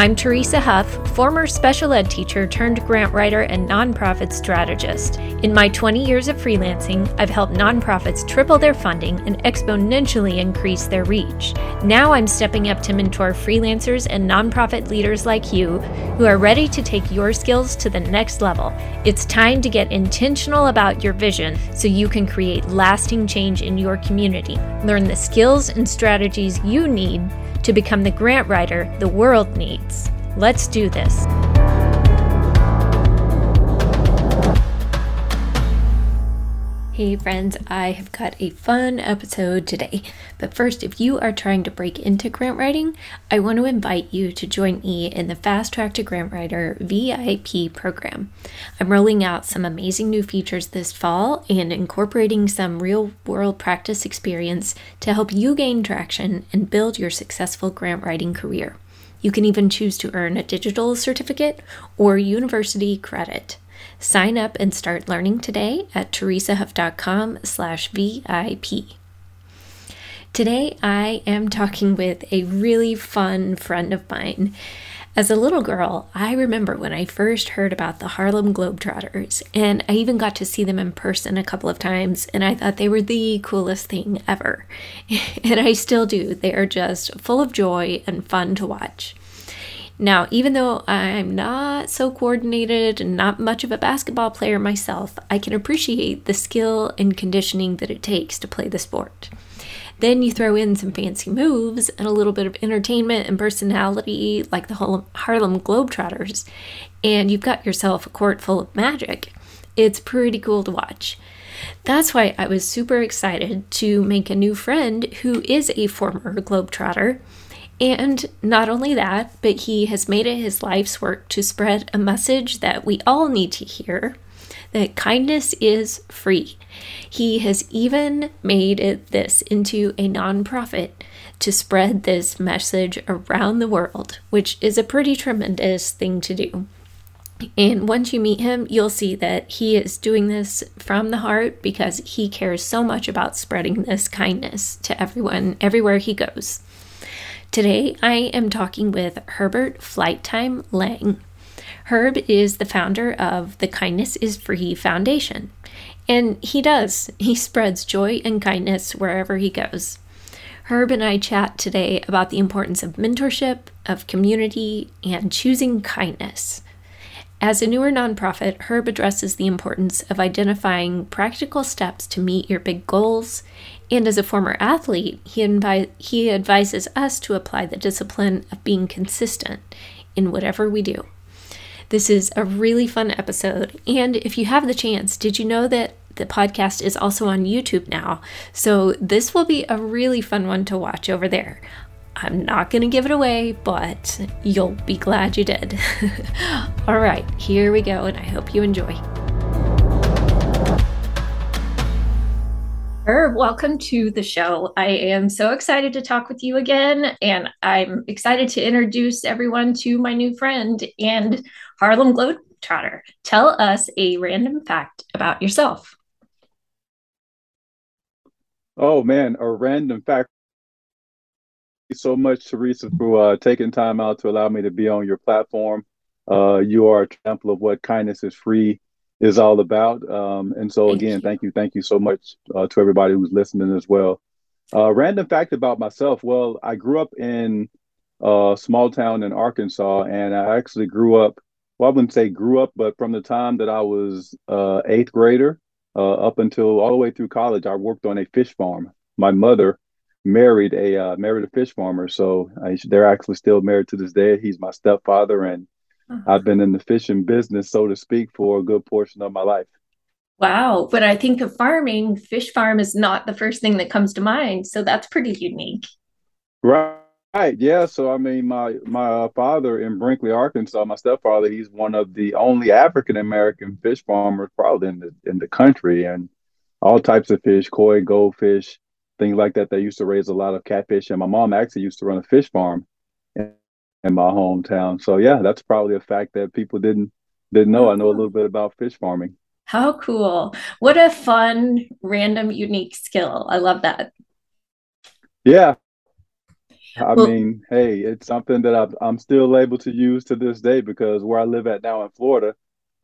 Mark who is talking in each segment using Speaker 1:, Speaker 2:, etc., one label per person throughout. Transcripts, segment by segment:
Speaker 1: I'm Teresa Huff, former special ed teacher turned grant writer and nonprofit strategist. In my 20 years of freelancing, I've helped nonprofits triple their funding and exponentially increase their reach. Now I'm stepping up to mentor freelancers and nonprofit leaders like you who are ready to take your skills to the next level. It's time to get intentional about your vision so you can create lasting change in your community. Learn the skills and strategies you need to become the grant writer the world needs. Let's do this. Hey friends, I have got a fun episode today. But first, if you are trying to break into grant writing, I want to invite you to join me in the Fast Track to Grant Writer VIP program. I'm rolling out some amazing new features this fall and incorporating some real world practice experience to help you gain traction and build your successful grant writing career. You can even choose to earn a digital certificate or university credit. Sign up and start learning today at teresahuff.com slash VIP. Today I am talking with a really fun friend of mine. As a little girl, I remember when I first heard about the Harlem Globetrotters, and I even got to see them in person a couple of times, and I thought they were the coolest thing ever. and I still do. They are just full of joy and fun to watch. Now, even though I'm not so coordinated and not much of a basketball player myself, I can appreciate the skill and conditioning that it takes to play the sport. Then you throw in some fancy moves and a little bit of entertainment and personality, like the Harlem Globetrotters, and you've got yourself a court full of magic. It's pretty cool to watch. That's why I was super excited to make a new friend who is a former Globetrotter and not only that, but he has made it his life's work to spread a message that we all need to hear that kindness is free. He has even made it this into a nonprofit to spread this message around the world, which is a pretty tremendous thing to do. And once you meet him, you'll see that he is doing this from the heart because he cares so much about spreading this kindness to everyone everywhere he goes. Today I am talking with Herbert Flighttime Lang. Herb is the founder of the Kindness is Free Foundation. And he does. He spreads joy and kindness wherever he goes. Herb and I chat today about the importance of mentorship, of community, and choosing kindness. As a newer nonprofit, Herb addresses the importance of identifying practical steps to meet your big goals and as a former athlete, he, invi- he advises us to apply the discipline of being consistent in whatever we do. This is a really fun episode. And if you have the chance, did you know that the podcast is also on YouTube now? So this will be a really fun one to watch over there. I'm not going to give it away, but you'll be glad you did. All right, here we go, and I hope you enjoy. Herb, welcome to the show. I am so excited to talk with you again, and I'm excited to introduce everyone to my new friend and Harlem Globetrotter. Tell us a random fact about yourself.
Speaker 2: Oh man, a random fact. So much, Teresa, for uh, taking time out to allow me to be on your platform. Uh, you are a example of what kindness is free is all about. Um, and so thank again, you. thank you, thank you so much uh, to everybody who's listening as well. Uh, random fact about myself. Well, I grew up in a small town in Arkansas, and I actually grew up. Well, I wouldn't say grew up, but from the time that I was uh, eighth grader uh, up until all the way through college, I worked on a fish farm. My mother married a uh, married a fish farmer, so I, they're actually still married to this day. He's my stepfather, and uh-huh. I've been in the fishing business, so to speak, for a good portion of my life.
Speaker 1: Wow. When I think of farming, fish farm is not the first thing that comes to mind. So that's pretty unique.
Speaker 2: Right. Right. Yeah. So I mean, my my uh, father in Brinkley, Arkansas, my stepfather, he's one of the only African American fish farmers probably in the in the country, and all types of fish, koi, goldfish, things like that. They used to raise a lot of catfish, and my mom actually used to run a fish farm. In my hometown. So yeah, that's probably a fact that people didn't didn't know. I know a little bit about fish farming.
Speaker 1: How cool. What a fun, random, unique skill. I love that.
Speaker 2: Yeah. I well, mean, hey, it's something that I'm, I'm still able to use to this day because where I live at now in Florida,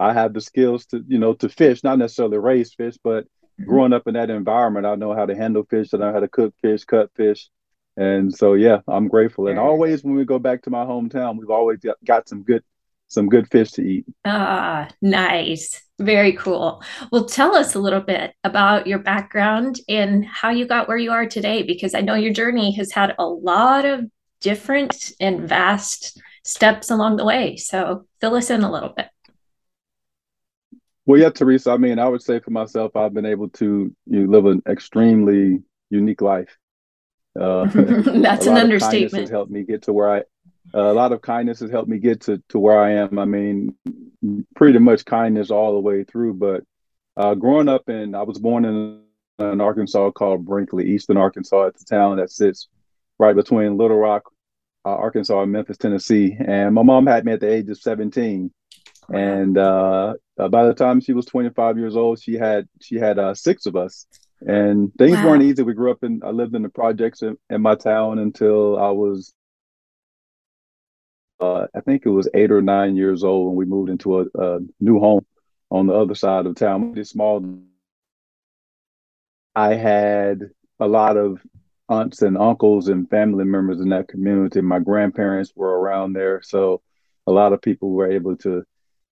Speaker 2: I have the skills to, you know, to fish, not necessarily raise fish, but mm-hmm. growing up in that environment, I know how to handle fish, I know how to cook fish, cut fish. And so, yeah, I'm grateful. And always when we go back to my hometown, we've always got some good some good fish to eat.
Speaker 1: Ah, nice. Very cool. Well, tell us a little bit about your background and how you got where you are today, because I know your journey has had a lot of different and vast steps along the way. So fill us in a little bit.
Speaker 2: Well, yeah, Teresa. I mean, I would say for myself, I've been able to you live an extremely unique life.
Speaker 1: Uh, That's an understatement.
Speaker 2: Kindness Has helped me get to where I a lot of kindness has helped me get to, to where I am. I mean, pretty much kindness all the way through. But uh, growing up in, I was born in an Arkansas called Brinkley, Eastern Arkansas. It's a town that sits right between Little Rock, uh, Arkansas, and Memphis, Tennessee. And my mom had me at the age of 17. And uh, by the time she was 25 years old, she had she had uh, six of us. And things wow. weren't easy. We grew up in, I lived in the projects in, in my town until I was uh, I think it was eight or nine years old when we moved into a, a new home on the other side of town. This small. I had a lot of aunts and uncles and family members in that community. My grandparents were around there, so a lot of people were able to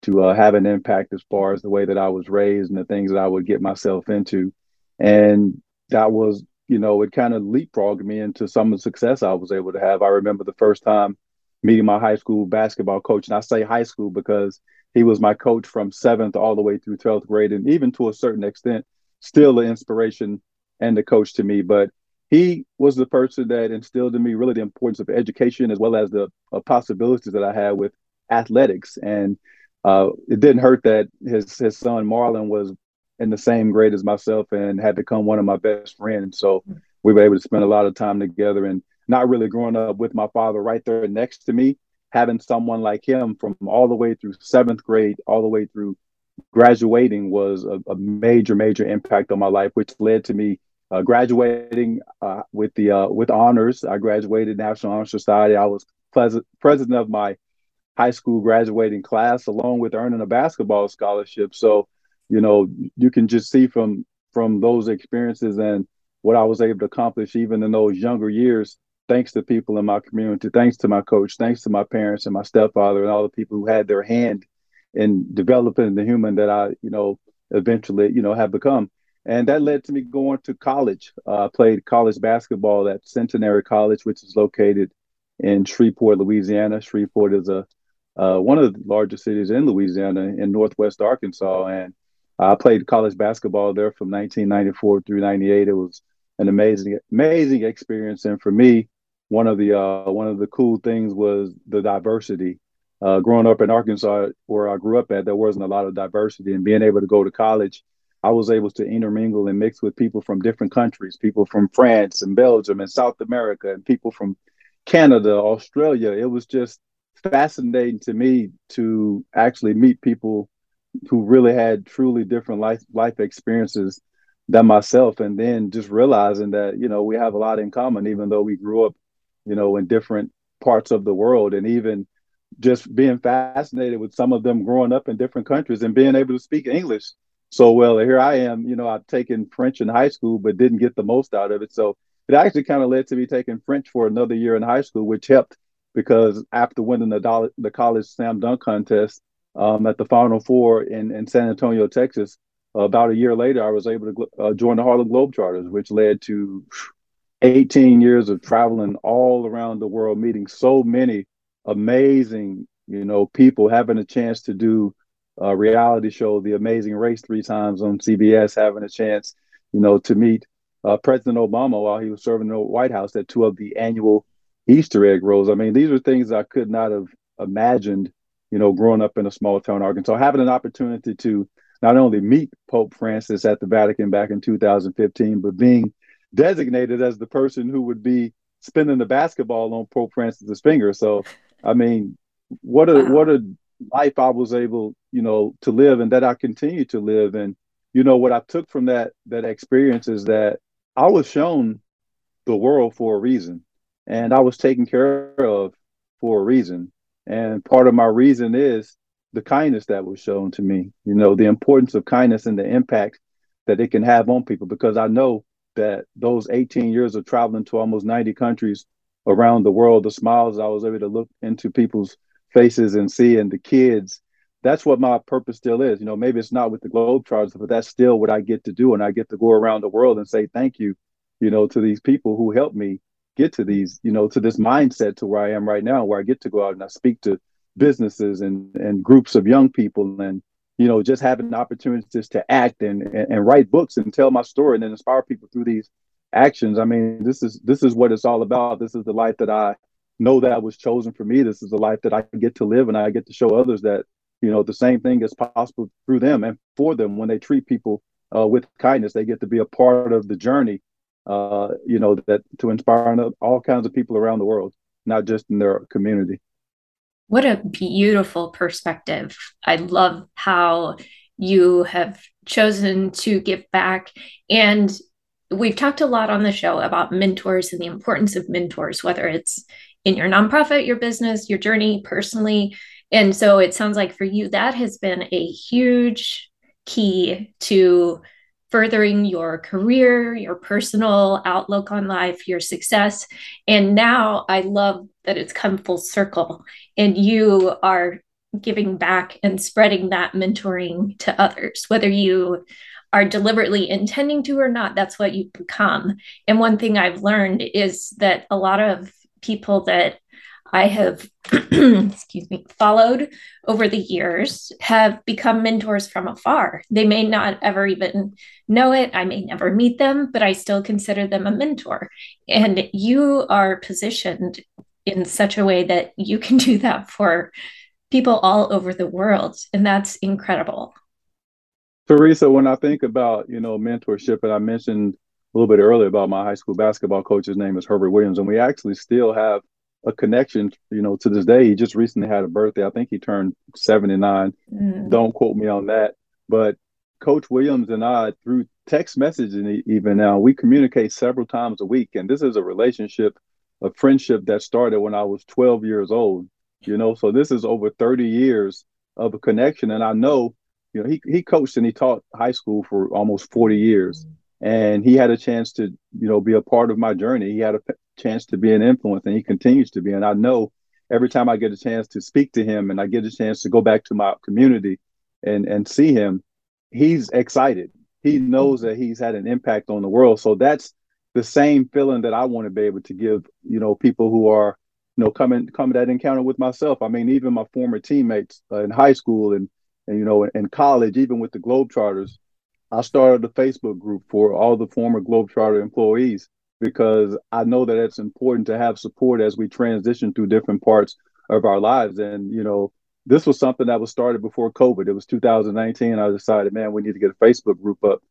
Speaker 2: to uh, have an impact as far as the way that I was raised and the things that I would get myself into, and that was you know it kind of leapfrogged me into some of the success I was able to have. I remember the first time meeting my high school basketball coach. And I say high school because he was my coach from seventh all the way through 12th grade. And even to a certain extent, still an inspiration and the coach to me. But he was the person that instilled in me really the importance of education as well as the uh, possibilities that I had with athletics. And uh, it didn't hurt that his his son Marlon was in the same grade as myself and had become one of my best friends. So we were able to spend a lot of time together. And not really growing up with my father right there next to me, having someone like him from all the way through seventh grade, all the way through graduating was a, a major, major impact on my life, which led to me uh, graduating uh, with the uh, with honors. I graduated National Honor Society. I was pleasant, president of my high school graduating class, along with earning a basketball scholarship. So, you know, you can just see from from those experiences and what I was able to accomplish even in those younger years thanks to people in my community, thanks to my coach, thanks to my parents and my stepfather and all the people who had their hand in developing the human that I, you know, eventually, you know, have become. And that led to me going to college. Uh, played college basketball at Centenary College, which is located in Shreveport, Louisiana. Shreveport is a uh, one of the largest cities in Louisiana in Northwest Arkansas, and I played college basketball there from 1994 through 98. It was an amazing, amazing experience, and for me, one of the uh, one of the cool things was the diversity. Uh, growing up in Arkansas, where I grew up at, there wasn't a lot of diversity, and being able to go to college, I was able to intermingle and mix with people from different countries, people from France and Belgium and South America, and people from Canada, Australia. It was just fascinating to me to actually meet people who really had truly different life life experiences than myself and then just realizing that you know we have a lot in common even though we grew up you know, in different parts of the world, and even just being fascinated with some of them growing up in different countries and being able to speak English so well. Here I am, you know, I've taken French in high school, but didn't get the most out of it. So it actually kind of led to me taking French for another year in high school, which helped because after winning the, dollar, the college slam dunk contest um, at the Final Four in, in San Antonio, Texas, about a year later, I was able to uh, join the Harlem Globetrotters, which led to 18 years of traveling all around the world, meeting so many amazing, you know, people, having a chance to do a reality show, The Amazing Race, three times on CBS, having a chance, you know, to meet uh, President Obama while he was serving in the White House at two of the annual Easter egg rolls. I mean, these are things I could not have imagined, you know, growing up in a small town, Arkansas, having an opportunity to not only meet Pope Francis at the Vatican back in 2015, but being designated as the person who would be spinning the basketball on Pope Francis's finger. So I mean, what a wow. what a life I was able, you know, to live and that I continue to live. And you know what I took from that that experience is that I was shown the world for a reason, and I was taken care of for a reason. And part of my reason is the kindness that was shown to me. You know, the importance of kindness and the impact that it can have on people. Because I know that those 18 years of traveling to almost 90 countries around the world, the smiles I was able to look into people's faces and see, and the kids, that's what my purpose still is. You know, maybe it's not with the Globetrotters, but that's still what I get to do. And I get to go around the world and say thank you, you know, to these people who helped me get to these, you know, to this mindset to where I am right now, where I get to go out and I speak to businesses and, and groups of young people and you know, just having opportunities to act and, and, and write books and tell my story and then inspire people through these actions. I mean, this is this is what it's all about. This is the life that I know that was chosen for me. This is the life that I get to live, and I get to show others that you know the same thing is possible through them and for them when they treat people uh, with kindness. They get to be a part of the journey. Uh, you know that to inspire all kinds of people around the world, not just in their community.
Speaker 1: What a beautiful perspective. I love how you have chosen to give back. And we've talked a lot on the show about mentors and the importance of mentors, whether it's in your nonprofit, your business, your journey personally. And so it sounds like for you, that has been a huge key to furthering your career, your personal outlook on life, your success. And now I love that it's come full circle and you are giving back and spreading that mentoring to others, whether you are deliberately intending to or not, that's what you become. And one thing I've learned is that a lot of people that I have, excuse me, followed over the years have become mentors from afar. They may not ever even know it. I may never meet them, but I still consider them a mentor. And you are positioned in such a way that you can do that for people all over the world. And that's incredible.
Speaker 2: Teresa, when I think about, you know, mentorship, and I mentioned a little bit earlier about my high school basketball coach's name is Herbert Williams, and we actually still have a connection, you know, to this day. He just recently had a birthday. I think he turned 79. Mm. Don't quote me on that. But Coach Williams and I, through text messaging even now, we communicate several times a week. And this is a relationship, a friendship that started when I was 12 years old, you know, so this is over 30 years of a connection. And I know, you know, he, he coached and he taught high school for almost 40 years. Mm. And he had a chance to, you know, be a part of my journey. He had a chance to be an influence and he continues to be. And I know every time I get a chance to speak to him and I get a chance to go back to my community and, and see him, he's excited. He knows that he's had an impact on the world. So that's the same feeling that I want to be able to give, you know, people who are, you know, coming coming that encounter with myself. I mean, even my former teammates uh, in high school and, and you know, in, in college, even with the Globetrotters, I started a Facebook group for all the former Globetrotter employees because I know that it's important to have support as we transition through different parts of our lives. And, you know, this was something that was started before COVID. It was 2019. I decided, man, we need to get a Facebook group up,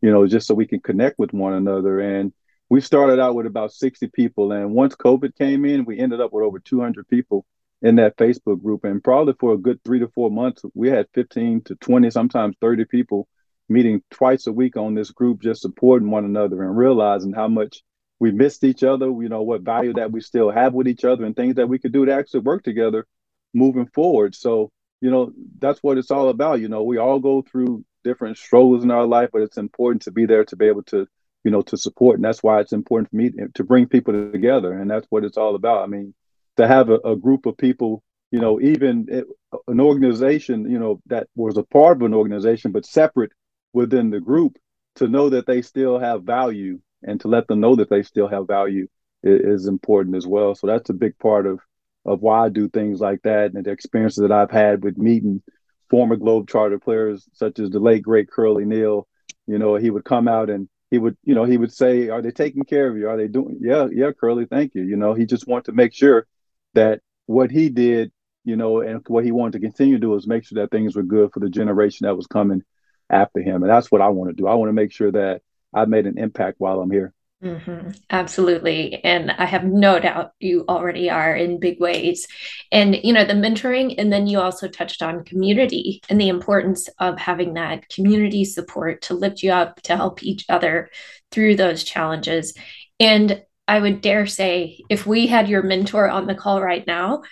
Speaker 2: you know, just so we can connect with one another. And we started out with about 60 people. And once COVID came in, we ended up with over 200 people in that Facebook group. And probably for a good three to four months, we had 15 to 20, sometimes 30 people meeting twice a week on this group, just supporting one another and realizing how much we missed each other, you know, what value that we still have with each other and things that we could do to actually work together moving forward. So, you know, that's what it's all about. You know, we all go through different struggles in our life, but it's important to be there to be able to, you know, to support. And that's why it's important for me to bring people together. And that's what it's all about. I mean, to have a, a group of people, you know, even it, an organization, you know, that was a part of an organization, but separate within the group to know that they still have value and to let them know that they still have value is, is important as well. So that's a big part of of why I do things like that and the experiences that I've had with meeting former Globe Globetrotter players such as the late great Curly Neal. You know, he would come out and he would, you know, he would say, "Are they taking care of you? Are they doing?" Yeah, yeah, Curly, thank you. You know, he just wanted to make sure that what he did, you know, and what he wanted to continue to do is make sure that things were good for the generation that was coming after him, and that's what I want to do. I want to make sure that I've made an impact while I'm here.
Speaker 1: Mm-hmm. Absolutely. And I have no doubt you already are in big ways. And, you know, the mentoring, and then you also touched on community and the importance of having that community support to lift you up, to help each other through those challenges. And I would dare say, if we had your mentor on the call right now,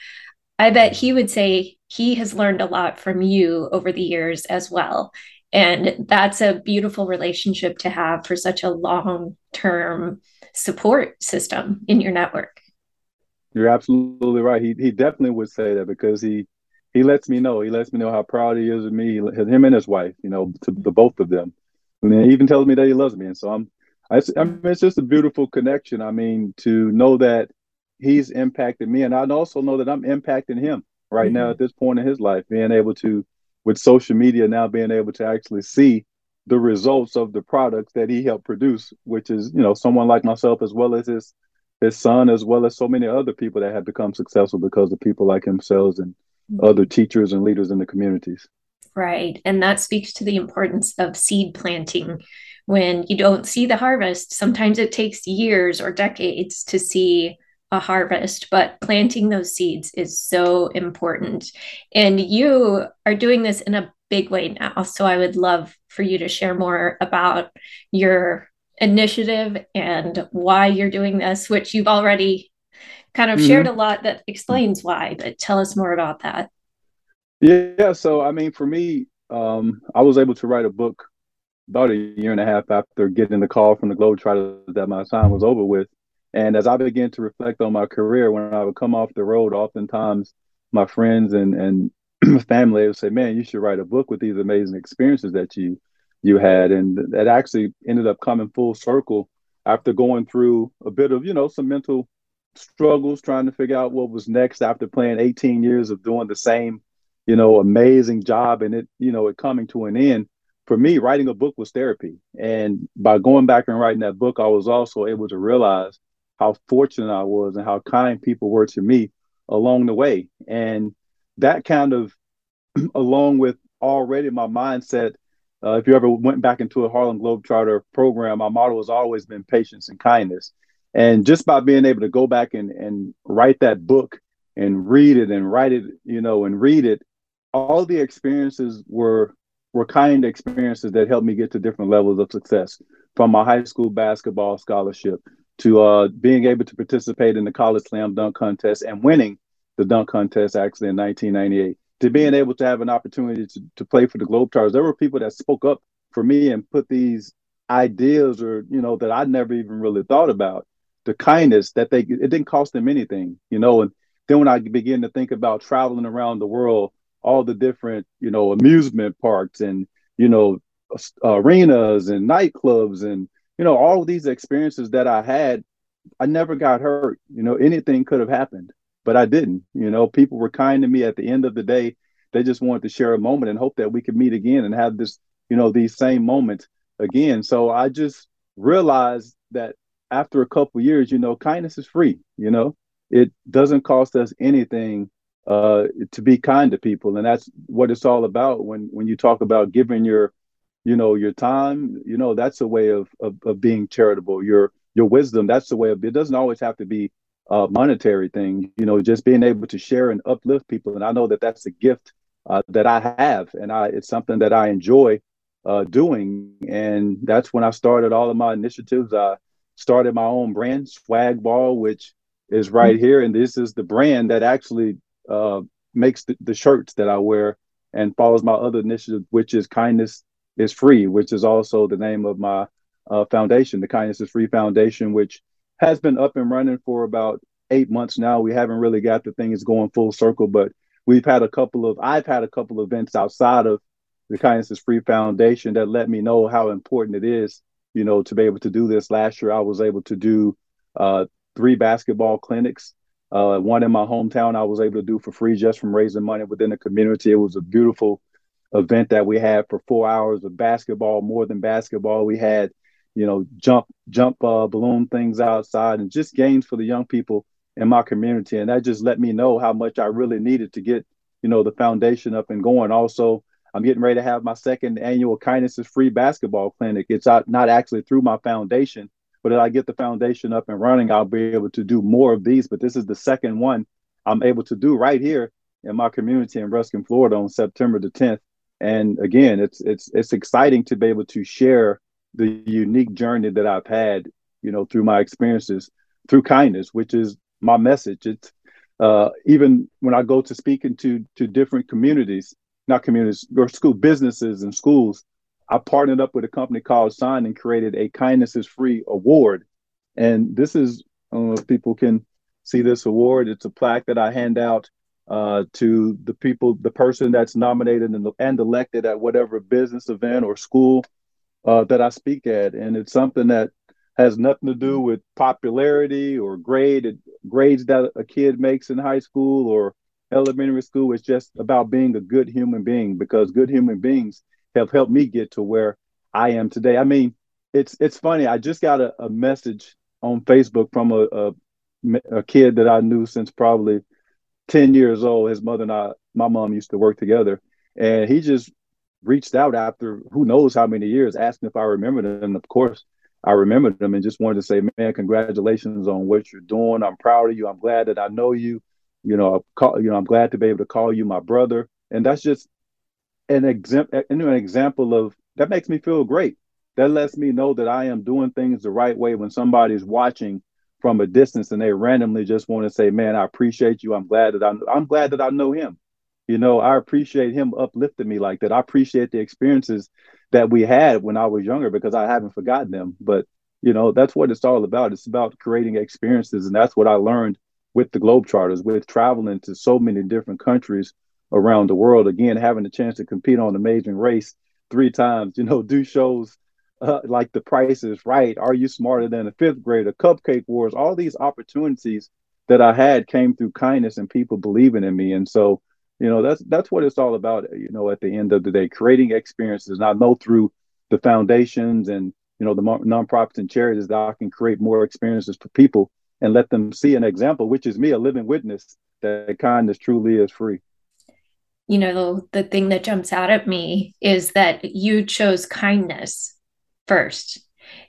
Speaker 1: I bet he would say he has learned a lot from you over the years as well. And that's a beautiful relationship to have for such a long term support system in your network.
Speaker 2: You're absolutely right. He, he definitely would say that because he he lets me know. He lets me know how proud he is of me, him and his wife, you know, to the both of them. And he even tells me that he loves me. And so I'm, I, I mean, it's just a beautiful connection. I mean, to know that he's impacted me, and I also know that I'm impacting him right mm-hmm. now at this point in his life, being able to with social media now being able to actually see the results of the products that he helped produce, which is, you know, someone like myself as well as his his son, as well as so many other people that have become successful because of people like themselves and mm-hmm. other teachers and leaders in the communities.
Speaker 1: Right. And that speaks to the importance of seed planting. When you don't see the harvest, sometimes it takes years or decades to see a harvest, but planting those seeds is so important. And you are doing this in a big way now. So I would love for you to share more about your initiative and why you're doing this, which you've already kind of mm-hmm. shared a lot that explains why, but tell us more about that.
Speaker 2: Yeah. So, I mean, for me, um, I was able to write a book about a year and a half after getting the call from the Globetrotters that my time was over with. And as I began to reflect on my career, when I would come off the road, oftentimes my friends and and family would say, "Man, you should write a book with these amazing experiences that you you had." And that actually ended up coming full circle after going through a bit of you know some mental struggles, trying to figure out what was next after playing 18 years of doing the same you know amazing job, and it you know it coming to an end. For me, writing a book was therapy, and by going back and writing that book, I was also able to realize how fortunate I was and how kind people were to me along the way. And that kind of, along with already my mindset, uh, if you ever went back into a Harlem Globetrotter program, my motto has always been patience and kindness. And just by being able to go back and, and write that book and read it and write it, you know, and read it, all the experiences were were kind experiences that helped me get to different levels of success from my high school basketball scholarship to uh, being able to participate in the college slam dunk contest and winning the dunk contest actually in 1998 to being able to have an opportunity to, to play for the globetrotters there were people that spoke up for me and put these ideas or you know that i never even really thought about. The kindness that they it didn't cost them anything you know and then when i begin to think about traveling around the world all the different you know amusement parks and you know arenas and nightclubs and you know, all these experiences that I had, I never got hurt. You know, anything could have happened, but I didn't. You know, people were kind to me at the end of the day. They just wanted to share a moment and hope that we could meet again and have this, you know, these same moments again. So I just realized that after a couple years, you know, kindness is free, you know. It doesn't cost us anything uh, to be kind to people. And that's what it's all about when when you talk about giving your you know your time you know that's a way of, of, of being charitable. Your your wisdom that's the way of it doesn't always have to be a monetary thing you know just being able to share and uplift people. And i know that that's a gift uh, that i have and i it's something that i enjoy uh, doing. And that's when i started all of my initiatives. I started my own brand swag ball which is right here. And this is the brand that actually uh, makes the, the shirts that i wear and follows my other initiative which is kindness is free, which is also the name of my uh, foundation, the Kindness is Free Foundation, which has been up and running for about eight months now. We haven't really got the things going full circle, but we've had a couple of I've had a couple of events outside of the Kindness is Free Foundation that let me know how important it is, you know, to be able to do this. Last year, I was able to do uh, three basketball clinics. Uh, one in my hometown, I was able to do for free just from raising money within the community. It was a beautiful event that we had for four hours of basketball, more than basketball. We had, you know, jump jump uh, balloon things outside and just games for the young people in my community. And that just let me know how much I really needed to get, you know, the foundation up and going. Also, I'm getting ready to have my second annual Kindness is Free basketball clinic. It's not, not actually through my foundation, but if I get the foundation up and running, I'll be able to do more of these. But this is the second one I'm able to do right here in my community in Ruskin, Florida on September the 10th. And again, it's it's it's exciting to be able to share the unique journey that I've had, you know, through my experiences through kindness, which is my message. It's uh, even when I go to speak into to different communities, not communities or school businesses and schools, I partnered up with a company called Sign and created a Kindness is Free award. And this is, I don't know if people can see this award. It's a plaque that I hand out uh, to the people, the person that's nominated and, and elected at whatever business event or school uh, that I speak at. And it's something that has nothing to do with popularity or grade grades that a kid makes in high school or elementary school. It's just about being a good human being because good human beings have helped me get to where I am today. I mean, it's it's funny. I just got a, a message on Facebook from a, a, a kid that I knew since probably ten years old. His mother and I, my mom used to work together, and he just reached out after who knows how many years, asking if I remembered him. And of course, I remembered him and just wanted to say, man, congratulations on what you're doing. I'm proud of you. I'm glad that I know you. You know, call, you know, I'm glad to be able to call you my brother. And that's just an example, an example of that makes me feel great. That lets me know that I am doing things the right way when somebody's watching from a distance and they randomly just want to say, "Man, I appreciate you. I'm glad that I I'm glad that I know him." You know, I appreciate him uplifting me like that. I appreciate the experiences that we had when I was younger because I haven't forgotten them. But you know, that's what it's all about. It's about creating experiences, and that's what I learned with the Globetrotters, with traveling to so many different countries around the world. Again, having the chance to compete on Amazing Race three times, you know, do shows uh, like The Price is Right, Are You Smarter Than a Fifth Grader, Cupcake Wars, all these opportunities that I had came through kindness and people believing in me. And so, you know, that's that's what it's all about. You know, at the end of the day, creating experiences. And I know through the foundations and you know the nonprofits and charities that I can create more experiences for people and let them see an example, which is me, a living witness that kindness truly is free
Speaker 1: you know, the thing that jumps out at me is that you chose kindness first.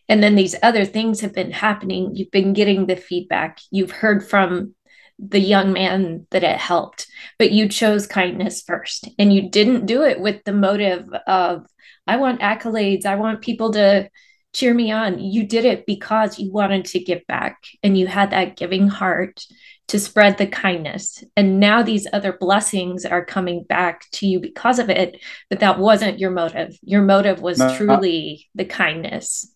Speaker 1: And then these other things have been happening. You've been getting the feedback. You've heard from the young man that it helped, but you chose kindness first. And you didn't do it with the motive of, I want accolades. I want people to cheer me on. You did it because you wanted to give back and you had that giving heart to spread the kindness. And now these other blessings are coming back to you because of it, but that wasn't your motive. Your motive was no, truly the kindness.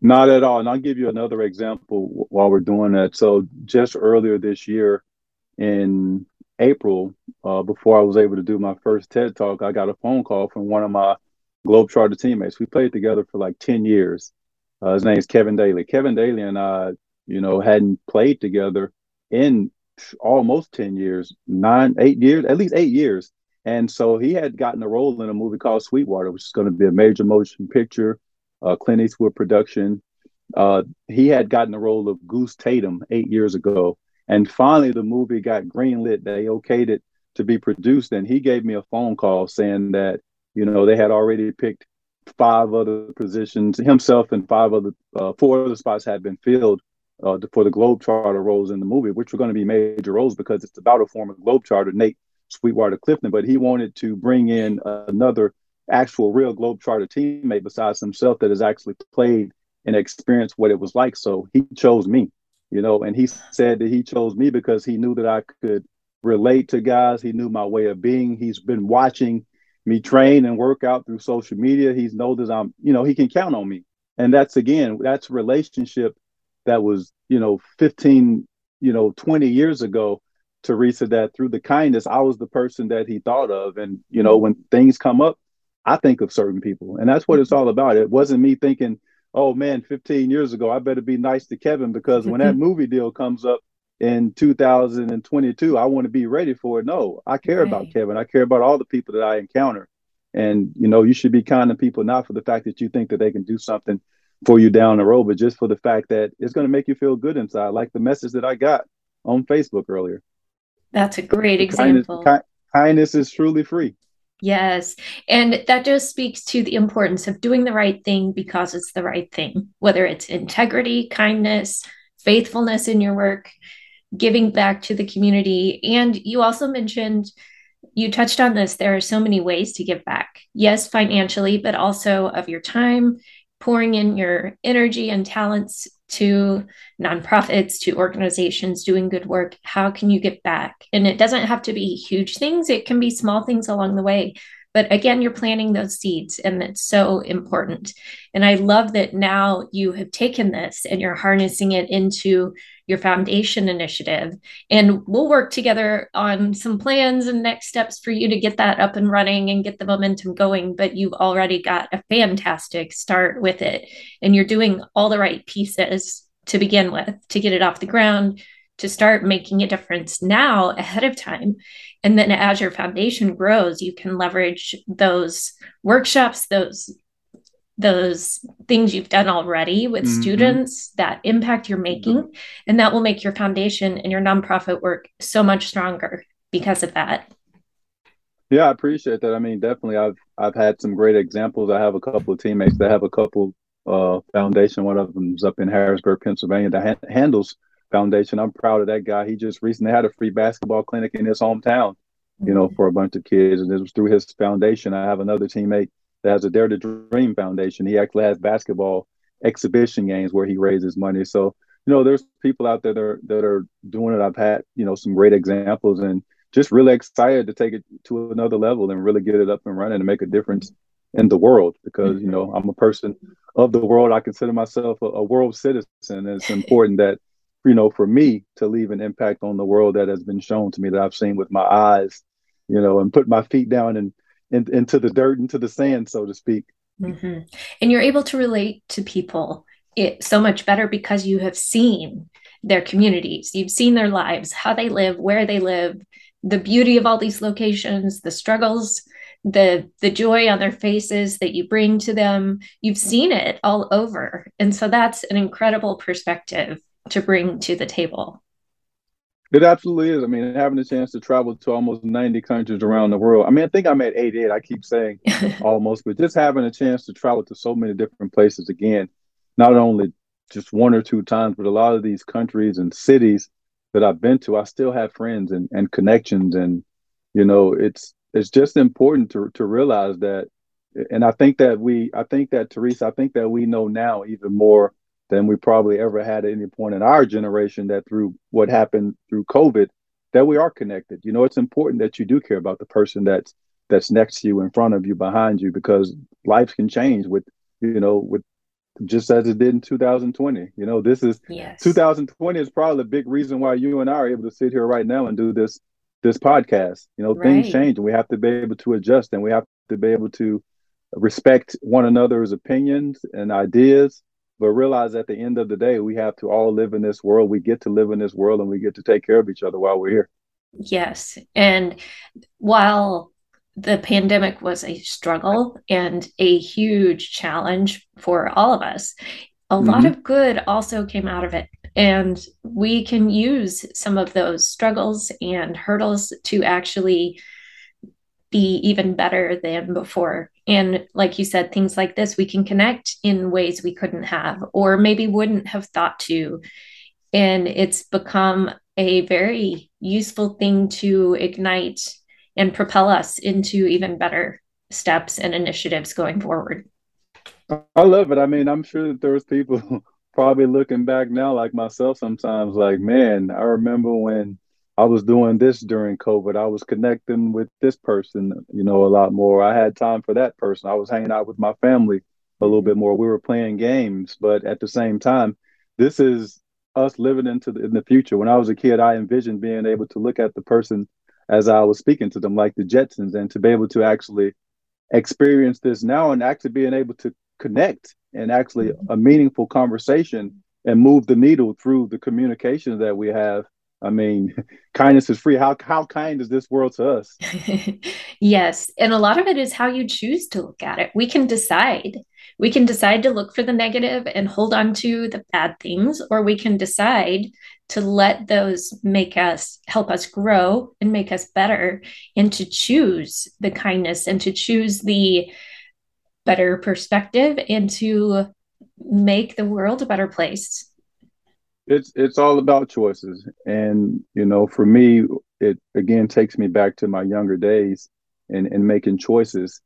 Speaker 2: Not at all. And I'll give you another example while we're doing that. So, just earlier this year in April, uh, before I was able to do my first TED talk, I got a phone call from one of my Globetrotter teammates. We played together for like 10 years. Uh, his name is Kevin Daley. Kevin Daley and I, you know, hadn't played together in almost 10 years, nine, eight years, at least eight years. And so he had gotten a role in a movie called Sweetwater, which is going to be a major motion picture, uh, Clint Eastwood production. Uh, he had gotten the role of Goose Tatum eight years ago. And finally, the movie got greenlit. They okayed it to be produced. And he gave me a phone call saying that, you know, they had already picked five other positions. Himself and five other, uh, four other spots had been filled uh, for the Globetrotter roles in the movie, which were going to be major roles because it's about a former Globetrotter, Nate Sweetwater Clifton. But he wanted to bring in another actual real Globetrotter teammate besides himself that has actually played and experienced what it was like. So he chose me, you know, and he said that he chose me because he knew that I could relate to guys. He knew my way of being. He's been watching me train and work out through social media. He's knows that I'm, you know, he can count on me. And that's again, that's relationship that was, you know, 15, you know, 20 years ago, Teresa, that through the kindness, I was the person that he thought of. And, you know, when things come up, I think of certain people. And that's what it's all about. It wasn't me thinking, oh man, 15 years ago, I better be nice to Kevin because when that movie deal comes up in 2022, I want to be ready for it. No, I care right. about Kevin. I care about all the people that I encounter. And, you know, you should be kind to people, not for the fact that you think that they can do something for you down the road, but just for the fact that it's going to make you feel good inside, like the message that I got on Facebook earlier.
Speaker 1: That's a great example.
Speaker 2: Kindness, ki- kindness is truly free.
Speaker 1: Yes. And that just speaks to the importance of doing the right thing because it's the right thing, whether it's integrity, kindness, faithfulness in your work, giving back to the community. And you also mentioned, you touched on this, there are so many ways to give back. Yes, financially, but also of your time, pouring in your energy and talents to nonprofits, to organizations doing good work. How can you get back? And it doesn't have to be huge things, it can be small things along the way. But again, you're planting those seeds, and it's so important. And I love that now you have taken this and you're harnessing it into your foundation initiative. And we'll work together on some plans and next steps for you to get that up and running and get the momentum going. But you've already got a fantastic start with it. And you're doing all the right pieces to begin with to get it off the ground, to start making a difference now ahead of time. And then as your foundation grows, you can leverage those workshops, those those things you've done already with mm-hmm. students, that impact you're making, mm-hmm. and that will make your foundation and your nonprofit work so much stronger because of that.
Speaker 2: Yeah, I appreciate that. I mean, definitely, I've I've had some great examples. I have a couple of teammates that have a couple uh, foundation. One of them's up in Harrisburg, Pennsylvania, that ha- handles Foundation. I'm proud of that guy. He just recently had a free basketball clinic in his hometown, you know, mm-hmm. for a bunch of kids, and it was through his foundation. I have another teammate that has a Dare to Dream Foundation. He actually has basketball exhibition games where he raises money. So, you know, there's people out there that are that are doing it. I've had, you know, some great examples and just really excited to take it to another level and really get it up and running and make a difference in the world because, you know, I'm a person of the world. I consider myself a, a world citizen. And it's important that you know, for me to leave an impact on the world that has been shown to me that I've seen with my eyes, you know, and put my feet down and in, into the dirt, into the sand, so to speak.
Speaker 1: Mm-hmm. And you're able to relate to people it so much better because you have seen their communities, you've seen their lives, how they live, where they live, the beauty of all these locations, the struggles, the the joy on their faces that you bring to them. You've seen it all over, and so that's an incredible perspective to bring to the table.
Speaker 2: It absolutely is. I mean, having the chance to travel to almost 90 countries around the world. I mean, I think I'm at 88. I keep saying almost, but just having a chance to travel to so many different places again, not only just one or two times, but a lot of these countries and cities that I've been to, I still have friends and, and connections. And, you know, it's it's just important to to realize that and I think that we I think that Teresa, I think that we know now even more than we probably ever had at any point in our generation that through what happened through COVID, that we are connected. You know, it's important that you do care about the person that's that's next to you, in front of you, behind you, because lives can change with, you know, with just as it did in 2020. You know, this is yes. 2020 is probably the big reason why you and I are able to sit here right now and do this this podcast. You know, right. things change and we have to be able to adjust and we have to be able to respect one another's opinions and ideas but realize at the end of the day, we have to all live in this world. We get to live in this world and we get to take care of each other while we're here.
Speaker 1: Yes. And while the pandemic was a struggle and a huge challenge for all of us, a mm-hmm. lot of good also came out of it. And we can use some of those struggles and hurdles to actually be even better than before. And like you said, things like this, we can connect in ways we couldn't have or maybe wouldn't have thought to. And it's become a very useful thing to ignite and propel us into even better steps and initiatives going forward.
Speaker 2: I love it. I mean, I'm sure that there's people probably looking back now, like myself, sometimes, like, man, I remember when I was doing this during COVID. I was connecting with this person, you know, a lot more. I had time for that person. I was hanging out with my family a little bit more. We were playing games, but at the same time, this is us living into the, in the future. When I was a kid, I envisioned being able to look at the person as I was speaking to them, like the Jetsons, and to be able to actually experience this now and actually being able to connect and actually a meaningful conversation and move the needle through the communication that we have I mean, kindness is free. How how kind is this world to us?
Speaker 1: yes, and a lot of it is how you choose to look at it. We can decide We can decide to look for the negative and hold on to the bad things, or we can decide to let those make us help us grow and make us better and to choose the kindness and to choose the better perspective and to make the world a better place
Speaker 2: it's it's all about choices. And you know for me it again takes me back to my younger days and and making choices.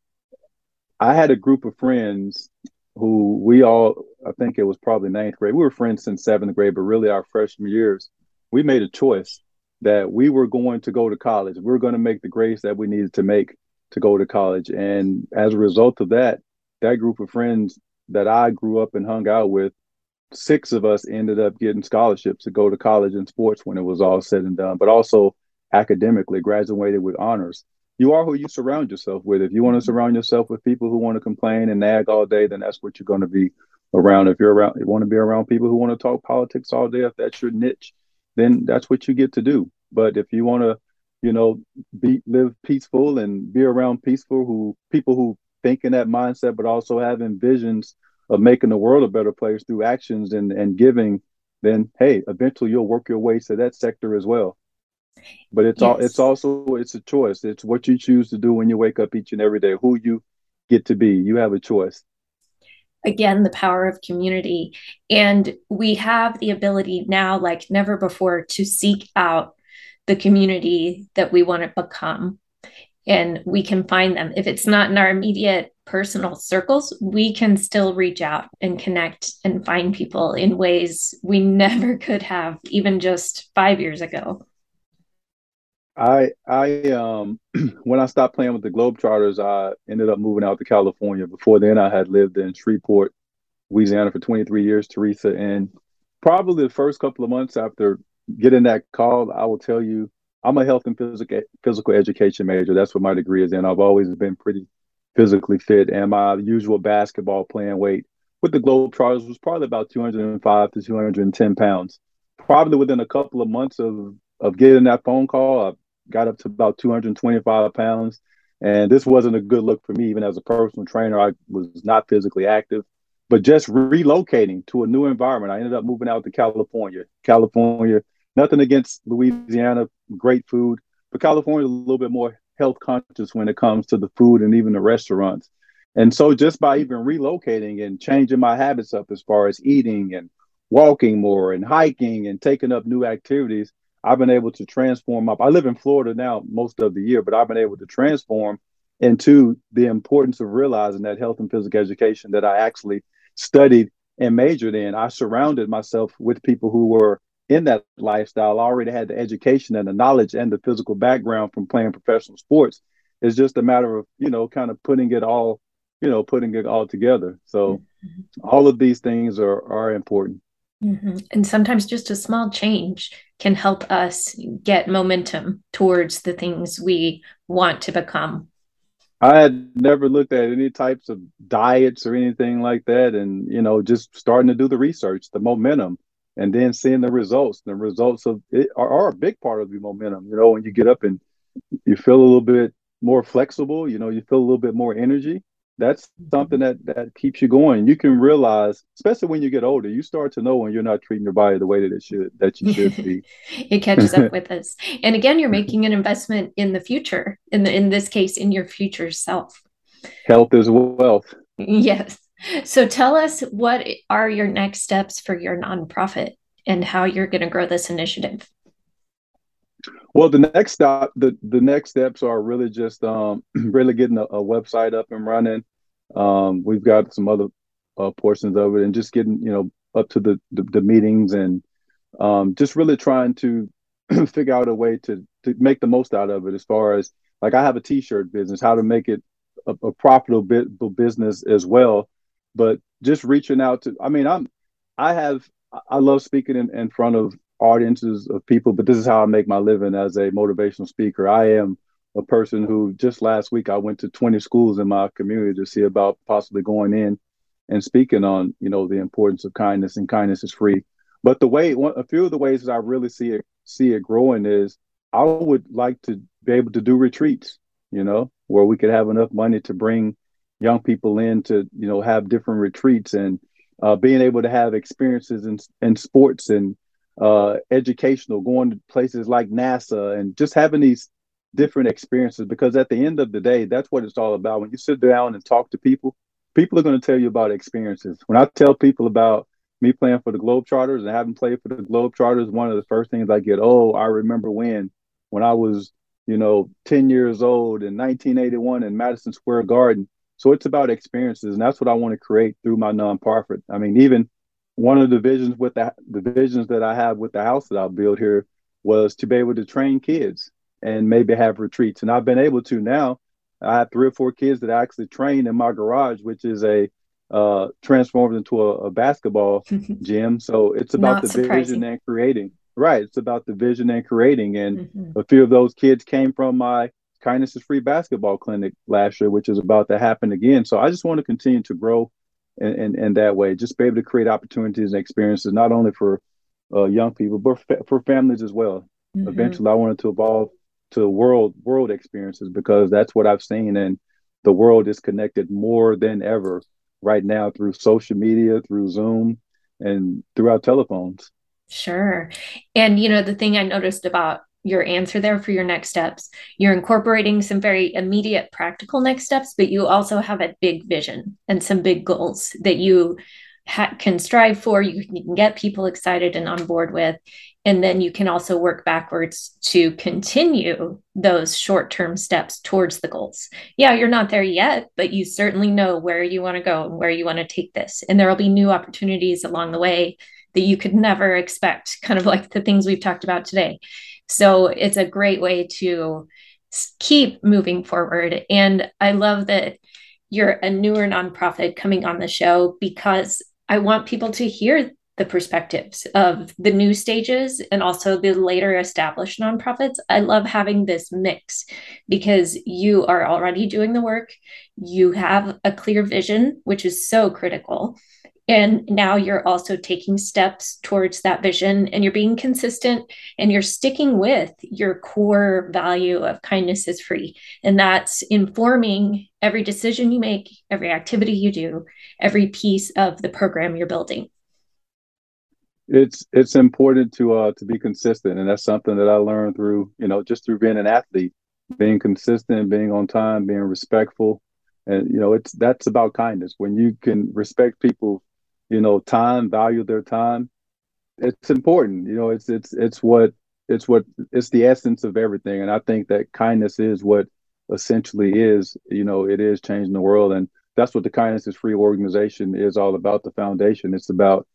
Speaker 2: I had a group of friends who we all i think it was probably ninth grade we were friends since seventh grade but really our freshman years we made a choice that we were going to go to college. We were going to make the grades that we needed to make to go to college. And as a result of that that group of friends that i grew up and hung out with six of us ended up getting scholarships to go to college in sports when it was all said and done, but also academically graduated with honors. You are who you surround yourself with. If you want to surround yourself with people who want to complain and nag all day, then that's what you're going to be around. If you're around, you want to be around people who want to talk politics all day, if that's your niche, then that's what you get to do. But if you want to, you know, be live peaceful and be around peaceful who people who think in that mindset, but also having visions of making the world a better place through actions and, and giving, then hey, eventually you'll work your way to that sector as well. But it's yes. all it's also it's a choice. It's what you choose to do when you wake up each and every day, who you get to be. You have a choice.
Speaker 1: Again, the power of community. And we have the ability now, like never before, to seek out the community that we want to become and we can find them. If it's not in our immediate personal circles, we can still reach out and connect and find people in ways we never could have even just five years ago.
Speaker 2: I I um when I stopped playing with the Globetrotters, I ended up moving out to California. Before then, I had lived in Shreveport, Louisiana for 23 years, Teresa. And probably the first couple of months after getting that call, I will tell you I'm a health and physical physical education major. That's what my degree is in. I've always been pretty physically fit, and my usual basketball playing weight with the Globetrotters was probably about 205 to 210 pounds. Probably within a couple of months of of getting that phone call, I got up to about 225 pounds. And this wasn't a good look for me, even as a personal trainer. I was not physically active, but just relocating to a new environment. I ended up moving out to California. California nothing against Louisiana, great food, but California is a little bit more health conscious when it comes to the food and even the restaurants. And so just by even relocating and changing my habits up as far as eating and walking more and hiking and taking up new activities, I've been able to transform up. I live in Florida now most of the year, but I've been able to transform into the importance of realizing that health and physical education that I actually studied and majored in. I surrounded myself with people who were in that lifestyle I already had the education and the knowledge and the physical background from playing professional sports. It's just a matter of, you know, kind of putting it all, you know, putting it all together. So mm-hmm. all of these things are are important.
Speaker 1: Mm-hmm. And sometimes just a small change can help us get momentum towards the things we want to become.
Speaker 2: I had never looked at any types of diets or anything like that. And, you know, just starting to do the research, the momentum and then seeing the results. The results of it are, are, a big part of the momentum. You know, when you get up and you feel a little bit more flexible, you know, you feel a little bit more energy. That's something that that keeps you going. You can realize, especially when you get older, you start to know when you're not treating your body the way that it should that you should be.
Speaker 1: it catches up with us. And again, you're making an investment in the future. In the in this case, in your future self.
Speaker 2: Health is wealth.
Speaker 1: Yes. So tell us what are your next steps for your nonprofit and how you're going to grow this initiative.
Speaker 2: Well, the next stop, the the next steps are really just um, really getting a, a, website up and running. Um, we've got some other uh, portions of it, and just getting you know up to the the, the meetings and um, just really trying to figure out a way to to make the most out of it. As far as like I have a T-shirt business, how to make it a, a profitable business as well but just reaching out to i mean i'm i have i love speaking in, in front of audiences of people but this is how i make my living as a motivational speaker. I am a person who just last week i went to 20 schools in my community to see about possibly going in and speaking on you know the importance of kindness and kindness is free. But the way one, a few of the ways that i really see it see it growing is i would like to be able to do retreats you know where we could have enough money to bring young people in to you know have different retreats and uh, being able to have experiences in in sports and uh, educational, going to places like NASA and just having these different experiences. Because at the end of the day, that's what it's all about. When you sit down and talk to people, people are going to tell you about experiences. When I tell people about me playing for the Globetrotters and having played for the Globetrotters, one of the first things I get, oh, I remember when, when I was, you know, 10 years old in 1981 in Madison Square Garden. So it's about experiences, and that's what I want to create through my nonprofit. I mean, even one of the visions with the, the visions that I have with the house that I built here was to be able to train kids and maybe have retreats. And I've been able to now. I have three or four kids that I actually train in my garage, which is a uh, transformed into a, a basketball gym. So it's about Not the surprising. vision and creating. Right. It's about the vision and creating. And mm-hmm. a few of those kids came from my Kindness is Free basketball clinic last year, which is about to happen again. So I just want to continue to grow in, in, in that way, just be able to create opportunities and experiences, not only for uh, young people, but for, for families as well. Mm-hmm. Eventually, I wanted to evolve to world world experiences because that's what I've seen, and the world is connected more than ever right now through social media, through Zoom, and through our telephones.
Speaker 1: Sure. And you know, the thing I noticed about your answer there for your next steps, you're incorporating some very immediate practical next steps, but you also have a big vision and some big goals that you ha- can strive for, you can get people excited and on board with. And then you can also work backwards to continue those short term steps towards the goals. Yeah, you're not there yet, but you certainly know where you want to go and where you want to take this. And there will be new opportunities along the way that you could never expect, kind of like the things we've talked about today. So it's a great way to keep moving forward. And I love that you're a newer nonprofit coming on the show because I want people to hear the perspectives of the new stages and also the later established nonprofits. I love having this mix because you are already doing the work, you have a clear vision, which is so critical. And now you're also taking steps towards that vision and you're being consistent and you're sticking with your core value of kindness is free. And that's informing every decision you make, every activity you do, every piece of the program you're building.
Speaker 2: It's it's important to uh to be consistent and that's something that I learned through, you know, just through being an athlete, being consistent, being on time, being respectful. And you know, it's that's about kindness. When you can respect people you know time value their time it's important you know it's it's it's what it's what it's the essence of everything. And i think that kindness is what essentially is you know it is changing the world. And that's what the kindness is free organization is all about the foundation. It's about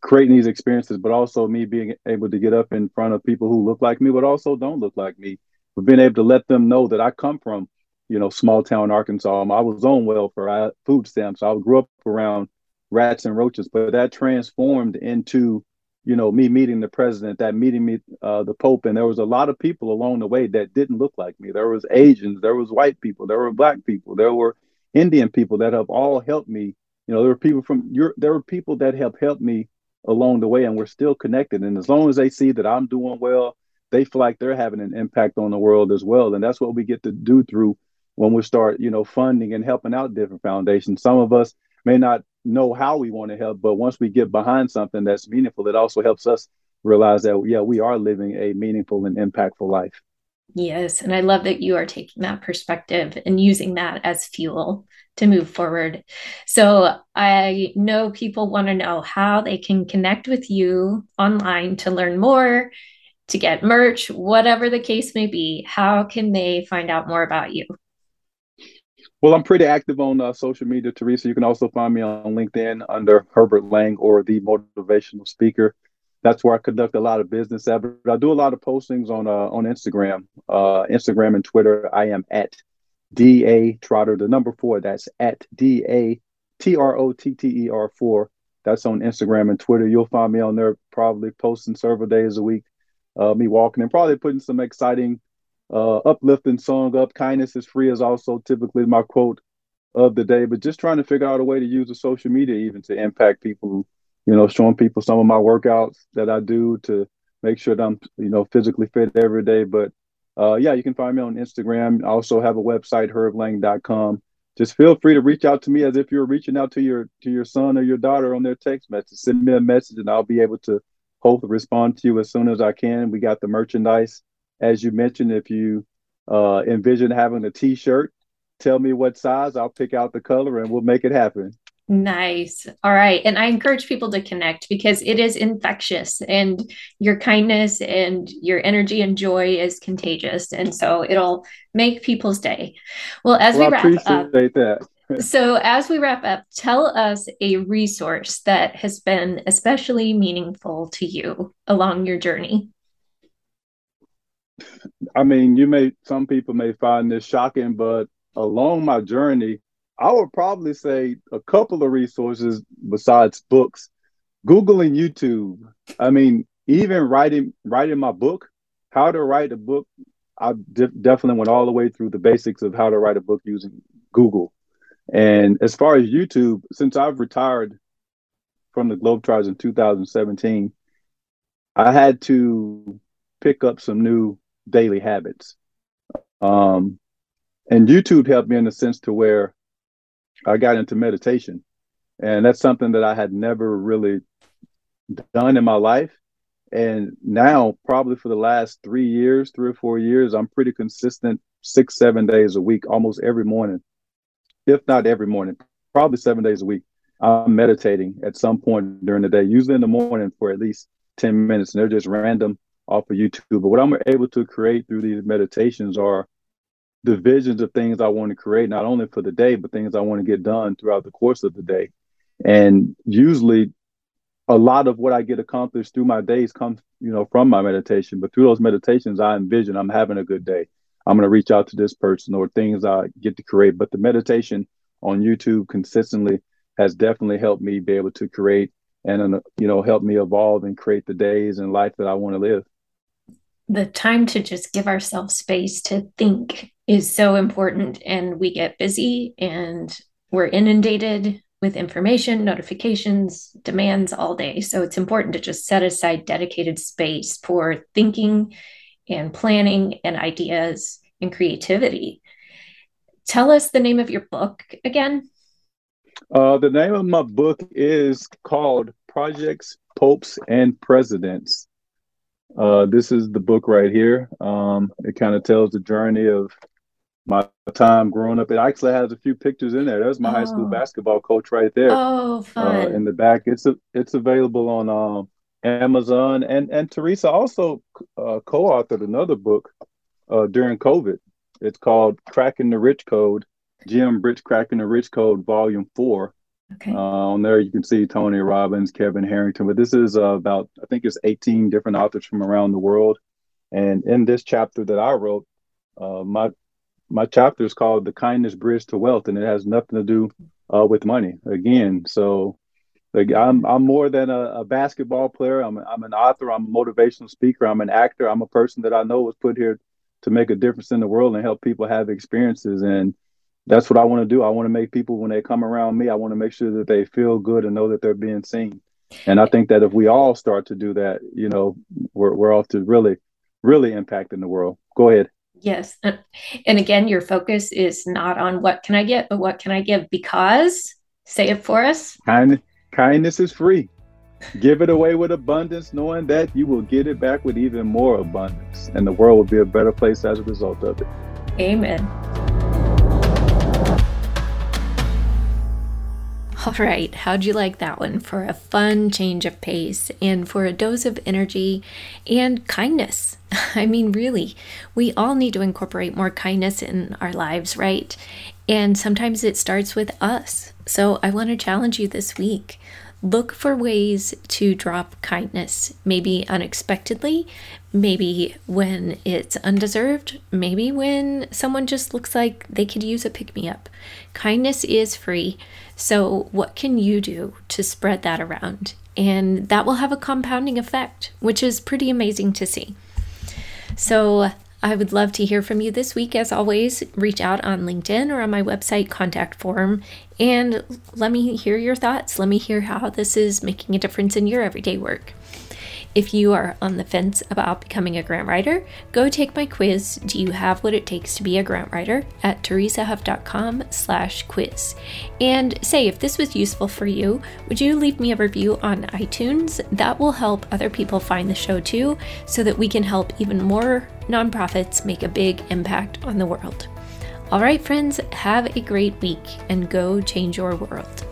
Speaker 2: creating these experiences but also me being able to get up in front of people who look like me but also don't look like me. But being able to let them know that i come from you know small town arkansas. I was on welfare. I had food stamps. I grew up around rats and roaches, but that transformed into, you know, me meeting the president, that meeting me, uh, the Pope, and there was a lot of people along the way that didn't look like me. There was Asians, there was white people, there were black people, there were Indian people that have all helped me. You know, there were people from your, there were people that have helped me along the way, and we're still connected. And as long as they see that I'm doing well, they feel like they're having an impact on the world as well. And that's what we get to do through when we start, you know, funding and helping out different foundations. Some of us may not know how we want to help, but once we get behind something that's meaningful, it also helps us realize that yeah, we are living a meaningful and impactful life.
Speaker 1: Yes, and I love that you are taking that perspective and using that as fuel to move forward. So I know people want to know how they can connect with you online to learn more, to get merch, whatever the case may be. How can they find out more about you?
Speaker 2: Well, I'm pretty active on uh, social media, Teresa. You can also find me on LinkedIn under Herbert Lang or the Motivational Speaker. That's where I conduct a lot of business. at, but I do a lot of postings on uh, on Instagram, uh, Instagram and Twitter. I am at da trotter, the number four. That's at da t r o t t e r four. That's on Instagram and Twitter. You'll find me on there, probably posting several days a week. Uh, me walking and probably putting some exciting uh, uplifting song up. Kindness is free is also typically my quote of the day, but just trying to figure out a way to use the social media even to impact people, you know, showing people some of my workouts that I do to make sure that I'm, you know, physically fit every day. But uh, yeah, you can find me on Instagram. I also have a website, herblang.com. just feel free to reach out to me as if you're reaching out to your to your son or your daughter on their text message. Send me a message and I'll be able to hopefully respond to you as soon as I can. We got the merchandise. As you mentioned, if you uh, envision having a t-shirt, tell me what size, I'll pick out the color and we'll make it happen.
Speaker 1: Nice. All right. And I encourage people to connect because it is infectious and your kindness and your energy and joy is contagious. And so it'll make people's day. Well, as well, we wrap up, that. so as we wrap up, tell us a resource that has been especially meaningful to you along your journey.
Speaker 2: I mean, you may some people may find this shocking, but along my journey, I would probably say a couple of resources besides books. Google and YouTube. I mean, even writing writing my book, how to write a book, I de- definitely went all the way through the basics of how to write a book using Google. And as far as YouTube, since I've retired from the Globetrotters in 2017, I had to pick up some new daily habits. Um, and YouTube helped me in the sense to where I got into meditation. And that's something that I had never really done in my life. And now, probably for the last three years, three or four years, I'm pretty consistent six, seven days a week, almost every morning, if not every morning, probably seven days a week. I'm meditating at some point during the day, usually in the morning for at least 10 minutes. And they're just random off of YouTube. But what I'm able to create through these meditations are the visions of things I want to create, not only for the day, but things I want to get done throughout the course of the day. And usually a lot of what I get accomplished through my days comes, you know, from my meditation. But through those meditations, I envision I'm having a good day. I'm going to reach out to this person or things I get to create. But the meditation on YouTube consistently has definitely helped me be able to create and, you know, help me evolve and create the days and life that I want to live
Speaker 1: the time to just give ourselves space to think is so important and we get busy and we're inundated with information notifications demands all day. So it's important to just set aside dedicated space for thinking and planning and ideas and creativity. Tell us the name of your book again.
Speaker 2: Uh, the name of my book is called projects popes and presidents uh, this is the book right here. Um, it kind of tells the journey of my time growing up. It actually has a few pictures in there. There's my oh. high school oh. basketball coach right there.
Speaker 1: Oh, uh, fun!
Speaker 2: Uh, in the back, it's a, it's available on um, Amazon. And and Teresa also uh, co-authored another book uh, during COVID. It's called "Cracking the Rich Code." Jim Britt Cracking the Rich Code, Volume Four. Okay. Uh, on there, you can see Tony Robbins, Kevin Harrington, but this is uh, about, I think it's 18 different authors from around the world. And in this chapter that I wrote, uh, my my chapter is called "The Kindness Bridge to Wealth," and it has nothing to do uh, with money. Again, so like I'm I'm more than a, a, basketball player. I'm I'm an author. I'm a motivational speaker. I'm an actor. I'm a person that I know was put here to make a difference in the world and help people have experiences. And that's what I want to do. I want to make people when they come around me, I want to make sure that they feel good and know that they're being seen. And I think that if we all start to do that, you know, we're we're off to really, really impacting the world. Go ahead.
Speaker 1: Yes. And again, your focus is not on what can I get, but what can I give? Because say it for us.
Speaker 2: Kind, kindness is free. Give it away with abundance, knowing that you will get it back with even more abundance, and the world will be a better place as a result of it.
Speaker 1: Amen. All right, how'd you like that one for a fun change of pace and for a dose of energy and kindness? I mean, really, we all need to incorporate more kindness in our lives, right? And sometimes it starts with us. So I want to challenge you this week. Look for ways to drop kindness, maybe unexpectedly, maybe when it's undeserved, maybe when someone just looks like they could use a pick me up. Kindness is free. So, what can you do to spread that around? And that will have a compounding effect, which is pretty amazing to see. So, I would love to hear from you this week. As always, reach out on LinkedIn or on my website contact form and let me hear your thoughts. Let me hear how this is making a difference in your everyday work. If you are on the fence about becoming a grant writer, go take my quiz, Do You Have What It Takes to Be a Grant Writer, at teresahuff.com slash quiz. And say, if this was useful for you, would you leave me a review on iTunes? That will help other people find the show too, so that we can help even more nonprofits make a big impact on the world. All right, friends, have a great week and go change your world.